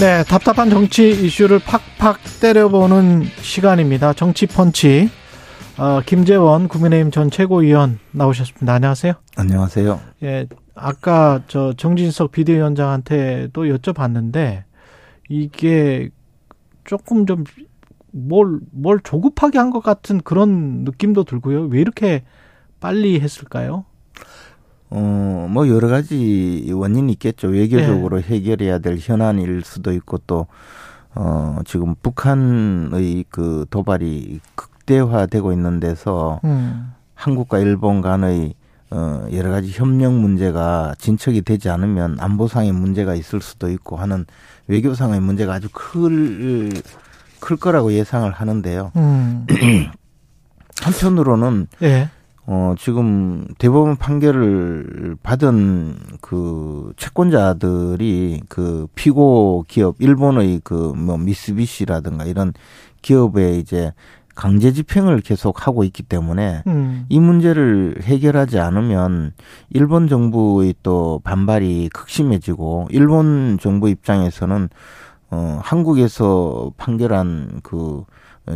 네, 답답한 정치 이슈를 팍팍 때려보는 시간입니다. 정치 펀치. 어, 김재원 국민의힘 전 최고위원 나오셨습니다. 안녕하세요. 안녕하세요. 예, 아까 저 정진석 비대위원장한테도 여쭤봤는데 이게 조금 좀 뭘, 뭘 조급하게 한 것 같은 그런 느낌도 들고요. 왜 이렇게 빨리 했을까요? 어, 뭐 여러 가지 원인이 있겠죠. 외교적으로 네. 해결해야 될 현안일 수도 있고 또, 어, 지금 북한의 그 도발이 극대화되고 있는 데서 음. 한국과 일본 간의 어, 여러 가지 협력 문제가 진척이 되지 않으면 안보상의 문제가 있을 수도 있고 하는 외교상의 문제가 아주 클, 클 거라고 예상을 하는데요. 음. 한편으로는 예. 어, 지금 대법원 판결을 받은 그 채권자들이 그 피고 기업, 일본의 그 뭐 미쓰비시라든가 이런 기업에 이제 강제 집행을 계속 하고 있기 때문에 음. 이 문제를 해결하지 않으면 일본 정부의 또 반발이 극심해지고 일본 정부 입장에서는 어 한국에서 판결한 그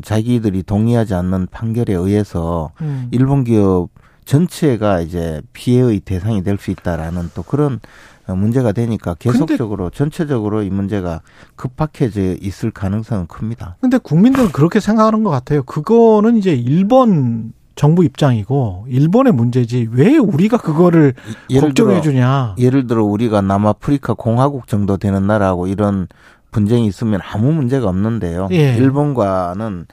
자기들이 동의하지 않는 판결에 의해서 음. 일본 기업 전체가 이제 피해의 대상이 될 수 있다라는 또 그런 문제가 되니까 계속적으로 전체적으로 이 문제가 급박해져 있을 가능성은 큽니다. 근데 국민들은 그렇게 생각하는 것 같아요. 그거는 이제 일본 정부 입장이고 일본의 문제지 왜 우리가 그거를 걱정해 주냐. 예를 들어 우리가 남아프리카 공화국 정도 되는 나라하고 이런 분쟁이 있으면 아무 문제가 없는데요. 예. 일본과는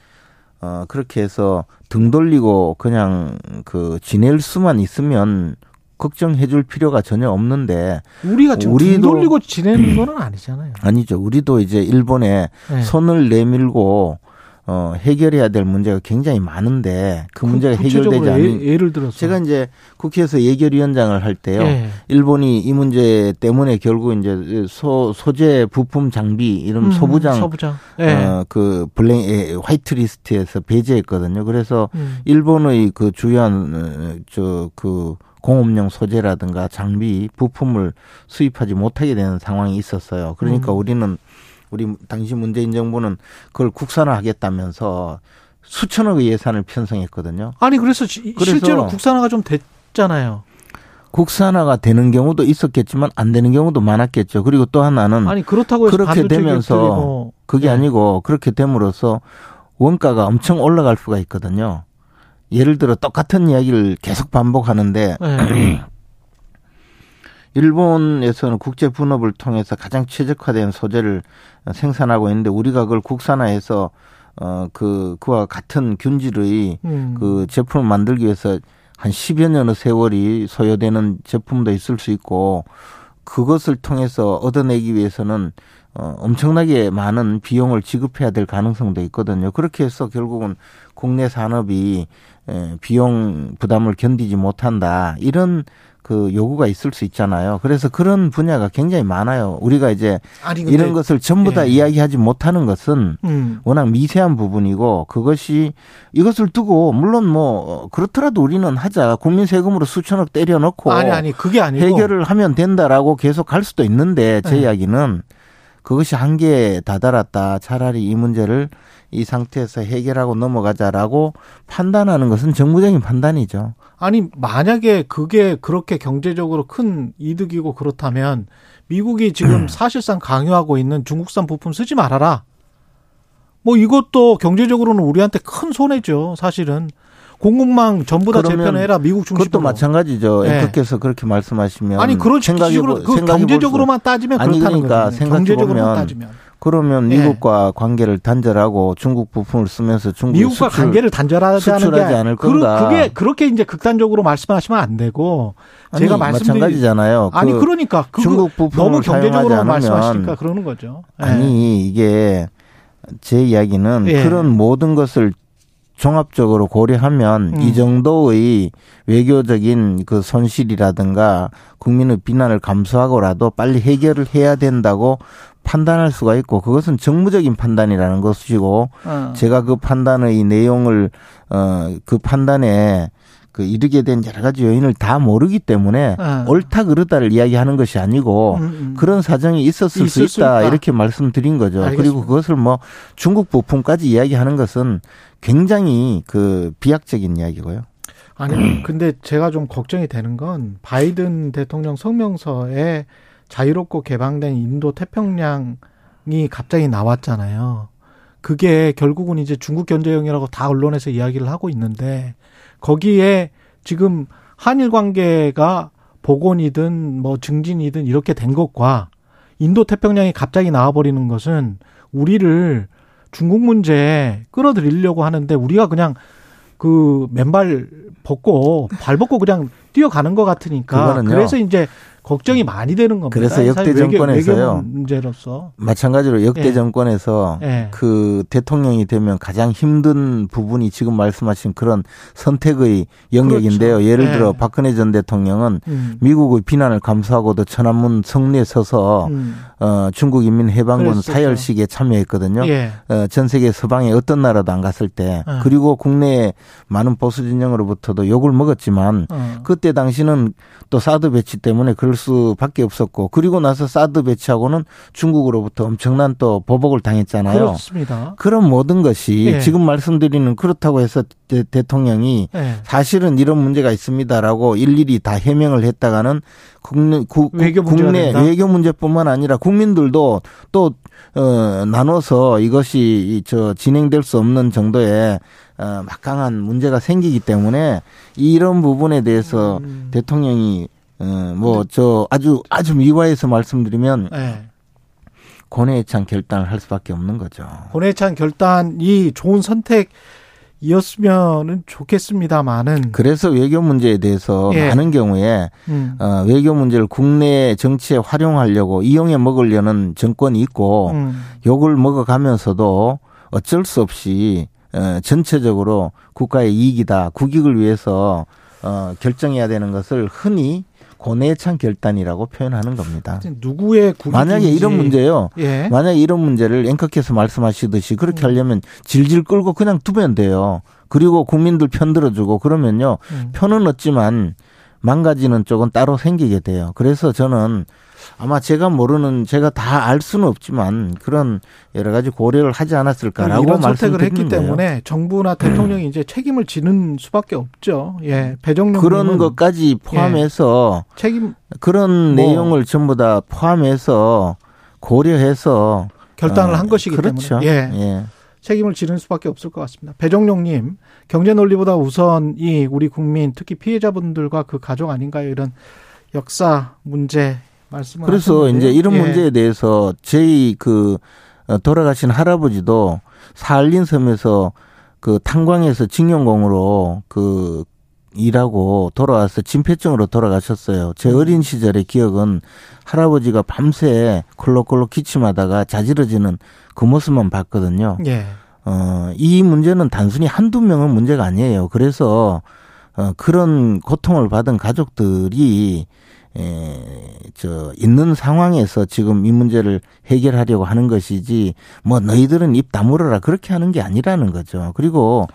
어 그렇게 해서 등 돌리고 그냥 그 지낼 수만 있으면 걱정해 줄 필요가 전혀 없는데 우리가 지금 우리도 등 돌리고 지내는 거는 아니잖아요. 아니죠. 우리도 이제 일본에 네. 손을 내밀고 어, 해결해야 될 문제가 굉장히 많은데 그, 그 문제가 해결되지 않는 예, 를 들어서 제가 이제 국회에서 예결위원장을 할 때요. 예. 일본이 이 문제 때문에 결국 이제 소 소재 부품 장비 이런 음, 소부장, 소부장. 예. 어, 그 블랙 예, 화이트 리스트에서 배제했거든요. 그래서 음. 일본의 그 주요한 어, 저그 공업용 소재라든가 장비 부품을 수입하지 못하게 되는 상황이 있었어요. 그러니까 음. 우리는 우리 당시 문재인 정부는 그걸 국산화하겠다면서 수천억의 예산을 편성했거든요. 아니 그래서, 그래서 실제로 국산화가 좀 됐잖아요. 국산화가 되는 경우도 있었겠지만 안 되는 경우도 많았겠죠. 그리고 또 하나는 아니 그렇다고 해서 그렇게 되면서 그게 네. 아니고 그렇게 됨으로써 원가가 엄청 올라갈 수가 있거든요. 예를 들어 똑같은 이야기를 계속 반복하는데 네. 일본에서는 국제 분업을 통해서 가장 최적화된 소재를 생산하고 있는데 우리가 그걸 국산화해서 어그 그와 같은 균질의 음. 그 제품을 만들기 위해서 한 10여 년의 세월이 소요되는 제품도 있을 수 있고 그것을 통해서 얻어내기 위해서는 어, 엄청나게 많은 비용을 지급해야 될 가능성도 있거든요. 그렇게 해서 결국은 국내 산업이 에, 비용 부담을 견디지 못한다. 이런 그 요구가 있을 수 있잖아요. 그래서 그런 분야가 굉장히 많아요. 우리가 이제 아니, 이런 것을 전부 다 예. 이야기하지 못하는 것은 음. 워낙 미세한 부분이고 그것이 이것을 두고 물론 뭐 그렇더라도 우리는 하자 국민 세금으로 수천억 때려넣고 아니 아니 그게 아니고 해결을 하면 된다라고 계속 갈 수도 있는데 제 예. 이야기는 그것이 한계에 다다랐다. 차라리 이 문제를 이 상태에서 해결하고 넘어가자라고 판단하는 것은 정부적인 판단이죠. 아니, 만약에 그게 그렇게 경제적으로 큰 이득이고 그렇다면 미국이 지금 사실상 강요하고 있는 중국산 부품 쓰지 말아라. 뭐 이것도 경제적으로는 우리한테 큰 손해죠, 사실은. 공급망 전부 다 재편해라 미국 중심으로. 그것도 마찬가지죠. 네. 앵커께서 그렇게 말씀하시면 아니 그런 생각으로 그 경제적으로만 따지면 그렇다는 그러니까 생각해 보면 따지면. 그러면 네. 미국과 관계를 단절하고 중국 부품을 쓰면서 중국 미국과 수출, 관계를 단절하지 않을 건가? 그게 그렇게 이제 극단적으로 말씀하시면 안 되고 아니, 제가 말씀드린 마찬가지잖아요. 아니 그 그러니까 중국 부품 너무 경제적으로 말씀하시니까 그러는 거죠. 네. 아니 이게 제 이야기는 네. 그런 모든 것을 종합적으로 고려하면 음. 이 정도의 외교적인 그 손실이라든가 국민의 비난을 감수하고라도 빨리 해결을 해야 된다고 판단할 수가 있고 그것은 정무적인 판단이라는 것이고 어. 제가 그 판단의 내용을 어그 판단에 그 이르게 된 여러 가지 요인을 다 모르기 때문에 어. 옳다 그르다를 이야기하는 것이 아니고 음, 음. 그런 사정이 있었을 수 있다 있다. 이렇게 말씀드린 거죠. 알겠습니다. 그리고 그것을 뭐 중국 부품까지 이야기하는 것은 굉장히 그 비약적인 이야기고요. 아니 근데 제가 좀 걱정이 되는 건 바이든 대통령 성명서에 자유롭고 개방된 인도 태평양이 갑자기 나왔잖아요. 그게 결국은 이제 중국 견제용이라고 다 언론에서 이야기를 하고 있는데 거기에 지금 한일 관계가 복원이든 뭐 증진이든 이렇게 된 것과 인도 태평양이 갑자기 나와버리는 것은 우리를 중국 문제에 끌어들이려고 하는데 우리가 그냥 그 맨발 벗고 발 벗고 그냥 뛰어가는 것 같으니까 그거는요. 그래서 이제 걱정이 많이 되는 겁니다. 그래서 역대 정권에서요. 외교 문제로서 마찬가지로 역대 예. 정권에서 예. 그 대통령이 되면 가장 힘든 부분이 지금 말씀하신 그런 선택의 영역인데요. 그렇죠. 예를 들어 예. 박근혜 전 대통령은 음. 미국의 비난을 감수하고도 천안문 성리에 서서 음. 어, 중국 인민해방군 사열식에 참여했거든요. 예. 어, 전 세계 서방에 어떤 나라도 안 갔을 때 어. 그리고 국내에 많은 보수 진영으로부터도 욕을 먹었지만 어. 그때 당시는 또 사드 배치 때문에 그럴 수밖에 없었고 그리고 나서 사드 배치하고는 중국으로부터 엄청난 또 보복을 당했잖아요. 그렇습니다. 그런 모든 것이 예. 지금 말씀드리는 그렇다고 해서 대, 통령이 예. 사실은 이런 문제가 있습니다라고 일일이 다 해명을 했다가는 국내 구, 외교 국내 된다? 외교 문제뿐만 아니라 국민들도 또 어, 나눠서 이것이 저 진행될 수 없는 정도의 어, 막강한 문제가 생기기 때문에 이런 부분에 대해서 음. 대통령이 어, 뭐저 아주 아주 미화해서 말씀드리면 네. 고뇌찬 결단을 할 수밖에 없는 거죠. 고뇌찬 결단이 좋은 선택. 이었으면 좋겠습니다만은 그래서 외교 문제에 대해서 예. 많은 경우에 음. 어, 외교 문제를 국내 정치에 활용하려고 이용해 먹으려는 정권이 있고 음. 욕을 먹어가면서도 어쩔 수 없이 어, 전체적으로 국가의 이익이다 국익을 위해서 어, 결정해야 되는 것을 흔히 고뇌찬 결단이라고 표현하는 겁니다. 누구의. 만약에 이런 문제요. 예. 만약에 이런 문제를 앵커께서 말씀하시듯이 그렇게 음. 하려면 질질 끌고 그냥 두면 돼요. 그리고 국민들 편 들어주고 그러면요. 음. 편은 얻지만 망가지는 쪽은 따로 생기게 돼요. 그래서 저는 아마 제가 모르는 제가 다 알 수는 없지만 그런 여러 가지 고려를 하지 않았을까라고 이런 선택을 했기 때문에 정부나 대통령이 이제 책임을 지는 수밖에 없죠. 예, 배정령 그런 것까지 포함해서 예, 책임 그런 뭐 내용을 전부 다 포함해서 고려해서 결단을 어, 한 것이기 그렇죠. 때문에 예. 예. 책임을 지는 수밖에 없을 것 같습니다. 배정룡님, 경제 논리보다 우선이 우리 국민, 특히 피해자분들과 그 가족 아닌가요? 이런 역사 문제 말씀을 그래서 하셨는데. 이제 이런 예. 문제에 대해서 저희 그 어, 돌아가신 할아버지도 사할린 섬에서 그 탄광에서 징용공으로 그 일하고 돌아와서 진폐증으로 돌아가셨어요. 제 음. 어린 시절의 기억은 할아버지가 밤새 콜록콜록 기침하다가 자지러지는 그 모습만 봤거든요. 예. 어, 이 문제는 단순히 한두 명은 문제가 아니에요. 그래서 어, 그런 고통을 받은 가족들이 에, 저, 있는 상황에서 지금 이 문제를 해결하려고 하는 것이지, 뭐, 너희들은 입 다물어라. 그렇게 하는 게 아니라는 거죠. 그리고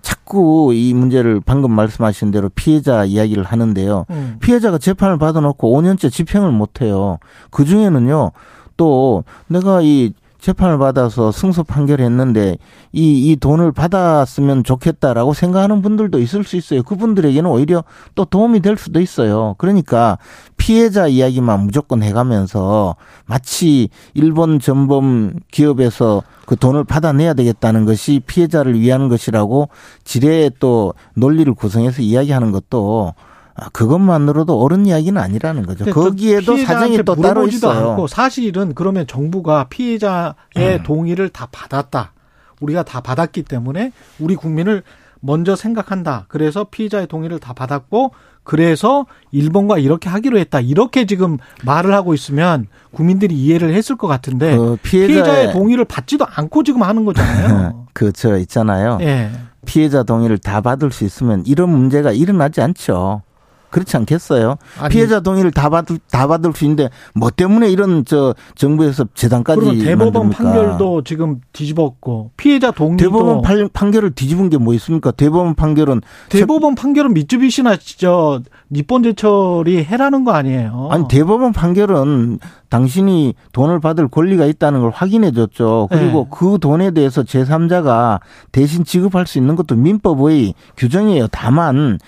자꾸 이 문제를 방금 말씀하신 대로 피해자 이야기를 하는데요. 음. 피해자가 재판을 받아놓고 5년째 집행을 못해요. 그 중에는요, 또 내가 이 재판을 받아서 승소 판결했는데 이, 이 돈을 받았으면 좋겠다라고 생각하는 분들도 있을 수 있어요. 그분들에게는 오히려 또 도움이 될 수도 있어요. 그러니까 피해자 이야기만 무조건 해가면서 마치 일본 전범 기업에서 그 돈을 받아내야 되겠다는 것이 피해자를 위한 것이라고 지뢰 또 논리를 구성해서 이야기하는 것도 아, 그것만으로도 옳은 이야기는 아니라는 거죠. 거기에도 사정이 또 따로 있어요. 않고 사실은 그러면 정부가 피해자의 음. 동의를 다 받았다. 우리가 다 받았기 때문에 우리 국민을 먼저 생각한다. 그래서 피해자의 동의를 다 받았고 그래서 일본과 이렇게 하기로 했다. 이렇게 지금 말을 하고 있으면 국민들이 이해를 했을 것 같은데 그 피해자의, 피해자의, 동의를 받지도 않고 지금 하는 거잖아요. 그 저 있잖아요. 예. 피해자 동의를 다 받을 수 있으면 이런 문제가 일어나지 않죠. 그렇지 않겠어요? 아니, 피해자 동의를 다 받을 다 받을 수 있는데 뭐 때문에 이런 저 정부에서 재단까지 그러면 대법원 만듭니까? 판결도 지금 뒤집었고 피해자 동의도 대법원 판, 판결을 뒤집은 게 뭐 있습니까? 대법원 판결은 대법원 판결은 미쯔비시나 저 니폰 제철이 해라는 거 아니에요? 아니 대법원 판결은 당신이 돈을 받을 권리가 있다는 걸 확인해 줬죠. 그리고 네. 그 돈에 대해서 제3자가 대신 지급할 수 있는 것도 민법의 규정이에요. 다만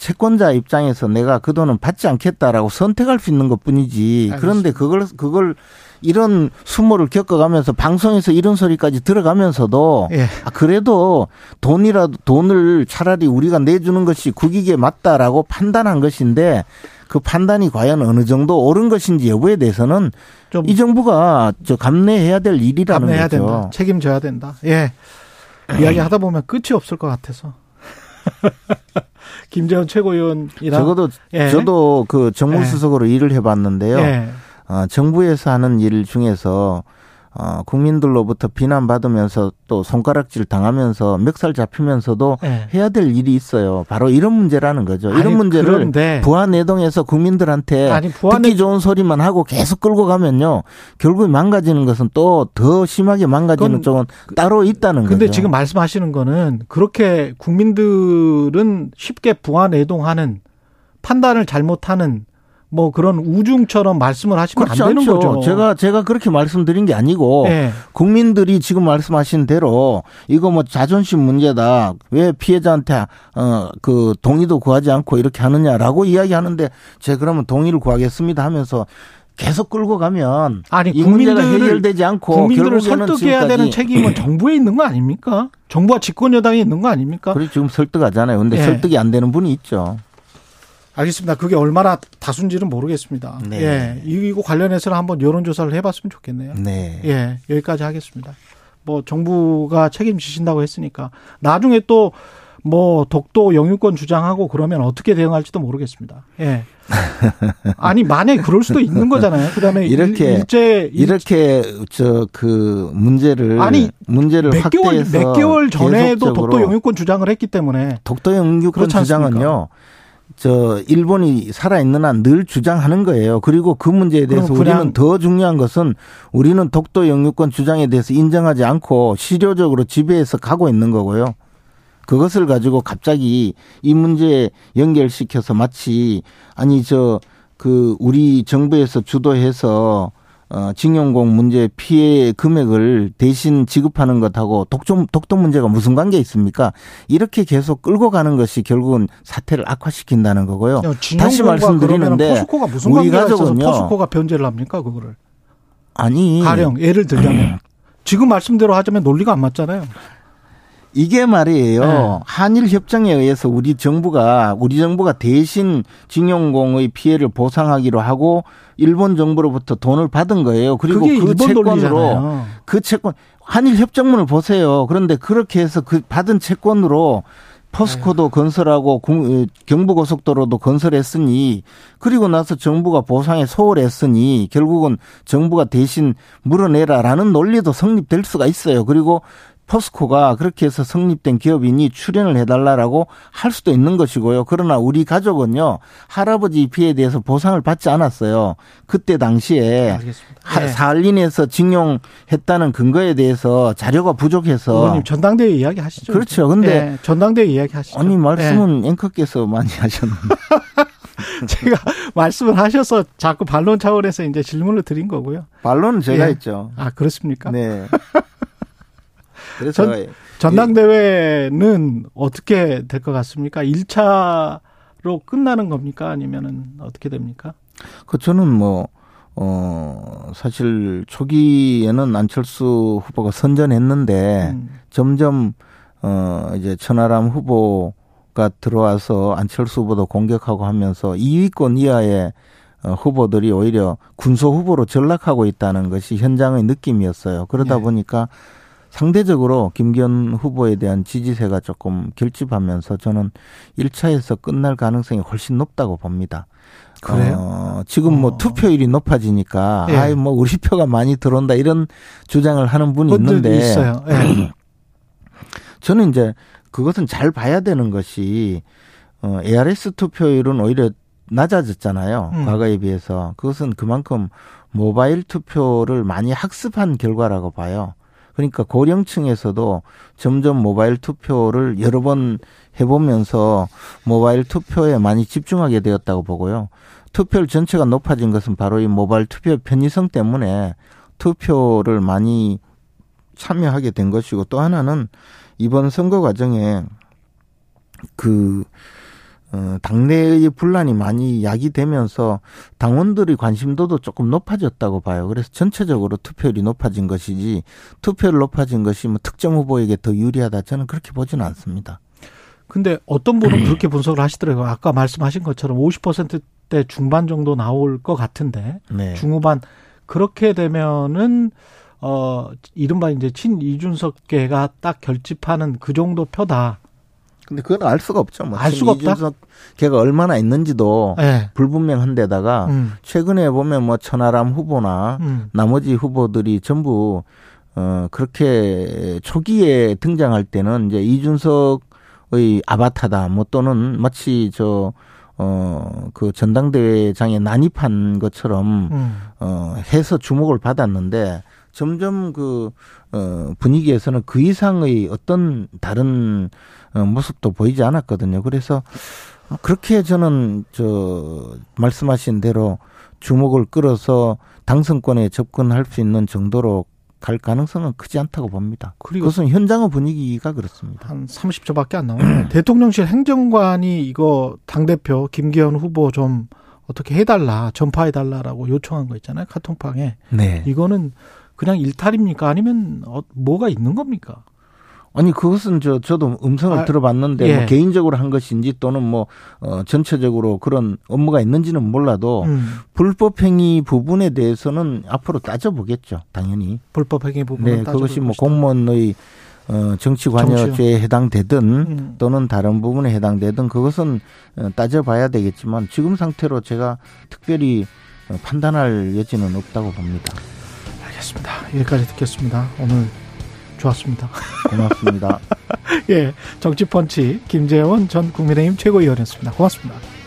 채권자 입장에서 내가 그 돈은 받지 않겠다라고 선택할 수 있는 것 뿐이지. 그런데 그걸, 그걸 이런 수모를 겪어가면서 방송에서 이런 소리까지 들어가면서도 예. 아, 그래도 돈이라도 돈을 차라리 우리가 내주는 것이 국익에 맞다라고 판단한 것인데 그 판단이 과연 어느 정도 옳은 것인지 여부에 대해서는 이 정부가 저 감내해야 될 일이라는 감내해야 거죠. 된다. 책임져야 된다. 예. 이야기 하다 보면 끝이 없을 것 같아서. 김재원 최고위원이랑 적어도 예. 저도 그 정무수석으로 예. 일을 해봤는데요. 예. 어, 정부에서 하는 일 중에서 어, 국민들로부터 비난받으면서 또 손가락질 당하면서 멱살 잡히면서도 네. 해야 될 일이 있어요. 바로 이런 문제라는 거죠. 아니, 이런 문제를 그런데. 부안 내동에서 국민들한테 아니, 부안내... 듣기 좋은 소리만 하고 계속 끌고 가면요. 결국 망가지는 것은 또 더 심하게 망가지는 쪽은 따로 있다는 근데 거죠. 근데 지금 말씀하시는 거는 그렇게 국민들은 쉽게 부안 내동하는 판단을 잘못하는 뭐 그런 우중처럼 말씀을 하시면 안 되는 않죠. 거죠. 제가 제가 그렇게 말씀드린 게 아니고 네. 국민들이 지금 말씀하신 대로 이거 뭐 자존심 문제다. 왜 피해자한테 어그 동의도 구하지 않고 이렇게 하느냐라고 이야기하는데 제가 그러면 동의를 구하겠습니다 하면서 계속 끌고 가면 아니 이 문제가 해결되지 않고 국민들을 설득해야 되는 책임은 정부에 있는 거 아닙니까? 정부와 집권 여당이 있는 거 아닙니까? 그래 지금 설득하잖아요. 근데 네. 설득이 안 되는 분이 있죠. 알겠습니다. 그게 얼마나 다순지는 모르겠습니다. 네. 예. 이거 관련해서는 한번 여론조사를 해봤으면 좋겠네요. 네. 예. 여기까지 하겠습니다. 뭐 정부가 책임지신다고 했으니까 나중에 또 뭐 독도 영유권 주장하고 그러면 어떻게 대응할지도 모르겠습니다. 예. 아니 만약에 그럴 수도 있는 거잖아요. 그다음에 이렇게 일제 이렇게 저 그 문제를 아니 문제를 몇 개월 몇 개월 전에도 독도 영유권 주장을 했기 때문에 독도 영유권 주장은요. 저 일본이 살아있는 한 늘 주장하는 거예요. 그리고 그 문제에 대해서 우리는 더 중요한 것은 우리는 독도 영유권 주장에 대해서 인정하지 않고 실효적으로 지배해서 가고 있는 거고요. 그것을 가지고 갑자기 이 문제에 연결시켜서 마치 아니 저 그 우리 정부에서 주도해서 어, 징용공 문제 피해 금액을 대신 지급하는 것하고 독점, 독도 문제가 무슨 관계 있습니까? 이렇게 계속 끌고 가는 것이 결국은 사태를 악화시킨다는 거고요. 야, 다시 말씀드리는데 우리 가족은요. 포스코가 변제를 합니까 그거를? 아니 가령 예를 들자면 지금 말씀대로 하자면 논리가 안 맞잖아요. 이게 말이에요. 네. 한일 협정에 의해서 우리 정부가 우리 정부가 대신 징용공의 피해를 보상하기로 하고 일본 정부로부터 돈을 받은 거예요. 그리고 그 채권으로 논리잖아요. 그 채권 한일 협정문을 보세요. 그런데 그렇게 해서 그 받은 채권으로 포스코도 네. 건설하고 경부고속도로도 건설했으니 그리고 나서 정부가 보상에 소홀했으니 결국은 정부가 대신 물어내라라는 논리도 성립될 수가 있어요. 그리고 포스코가 그렇게 해서 성립된 기업인이 출연을 해달라라고 할 수도 있는 것이고요. 그러나 우리 가족은요 할아버지 피해에 대해서 보상을 받지 않았어요. 그때 당시에 네. 사할린에서 징용했다는 근거에 대해서 자료가 부족해서 의원님 전당대회 이야기 하시죠. 그렇죠. 근데 네. 전당대회 이야기 하시죠. 아니 말씀은 네. 앵커께서 많이 하셨는데. 제가 말씀을 하셔서 자꾸 반론 차원에서 이제 질문을 드린 거고요. 반론은 제가 예. 했죠. 아 그렇습니까? 네. 그래서 전, 전당대회는 어떻게 될 것 같습니까? 1차로 끝나는 겁니까? 아니면은 어떻게 됩니까? 그 저는 뭐 어, 사실 초기에는 안철수 후보가 선전했는데 음. 점점 어, 이제 천하람 후보가 들어와서 안철수 후보도 공격하고 하면서 2위권 이하의 어, 후보들이 오히려 군소 후보로 전락하고 있다는 것이 현장의 느낌이었어요. 그러다 네. 보니까 상대적으로 김기현 후보에 대한 지지세가 조금 결집하면서 저는 1차에서 끝날 가능성이 훨씬 높다고 봅니다. 그래요? 어, 지금 뭐 어. 투표율이 높아지니까 예. 아이 뭐 우리 표가 많이 들어온다 이런 주장을 하는 분이 있는데 있어요. 예. 저는 이제 그것은 잘 봐야 되는 것이 어, ARS 투표율은 오히려 낮아졌잖아요. 음. 과거에 비해서. 그것은 그만큼 모바일 투표를 많이 학습한 결과라고 봐요. 그러니까 고령층에서도 점점 모바일 투표를 여러 번 해보면서 모바일 투표에 많이 집중하게 되었다고 보고요. 투표율 전체가 높아진 것은 바로 이 모바일 투표 편의성 때문에 투표를 많이 참여하게 된 것이고 또 하나는 이번 선거 과정에 그 어, 당내의 분란이 많이 야기되면서 당원들의 관심도도 조금 높아졌다고 봐요. 그래서 전체적으로 투표율이 높아진 것이지 투표율 높아진 것이 뭐 특정 후보에게 더 유리하다 저는 그렇게 보지는 않습니다. 근데 어떤 분은 그렇게 분석을 하시더라고요. 아까 말씀하신 것처럼 50%대 중반 정도 나올 것 같은데 네. 중후반 그렇게 되면은 어 이른바 이제 친 이준석계가 딱 결집하는 그 정도 표다. 근데 그건 알 수가 없죠. 뭐. 알 수가 없다. 걔가 얼마나 있는지도 네. 불분명한데다가 음. 최근에 보면 뭐 천하람 후보나 음. 나머지 후보들이 전부 어 그렇게 초기에 등장할 때는 이제 이준석의 아바타다 뭐 또는 마치 저 어, 그 전당대회장에 난입한 것처럼, 음. 어, 해서 주목을 받았는데, 점점 그, 어, 분위기에서는 그 이상의 어떤 다른 어, 모습도 보이지 않았거든요. 그래서 그렇게 저는 저 말씀하신 대로 주목을 끌어서 당선권에 접근할 수 있는 정도로 갈 가능성은 크지 않다고 봅니다. 그리고 그것은 현장의 분위기가 그렇습니다. 한 30초밖에 안 나오네요. 대통령실 행정관이 이거 당대표 김기현 후보 좀 어떻게 해달라, 전파해달라라고 요청한 거 있잖아요. 카톡방에. 네. 이거는 그냥 일탈입니까? 아니면 어, 뭐가 있는 겁니까? 아니 그것은 저 저도 음성을 아, 들어봤는데 뭐 예. 뭐 개인적으로 한 것인지 또는 뭐 어, 전체적으로 그런 업무가 있는지는 몰라도 음. 불법 행위 부분에 대해서는 앞으로 따져보겠죠 당연히 불법 행위 부분 네 그것이 뭐 것이다. 공무원의 어, 정치 관여죄에 해당되든 음. 또는 다른 부분에 해당되든 그것은 어, 따져봐야 되겠지만 지금 상태로 제가 특별히 어, 판단할 여지는 없다고 봅니다. 알겠습니다. 여기까지 듣겠습니다. 오늘 좋았습니다. 고맙습니다. 예, 정치펀치 김재원 전 국민의힘 최고위원이었습니다. 고맙습니다.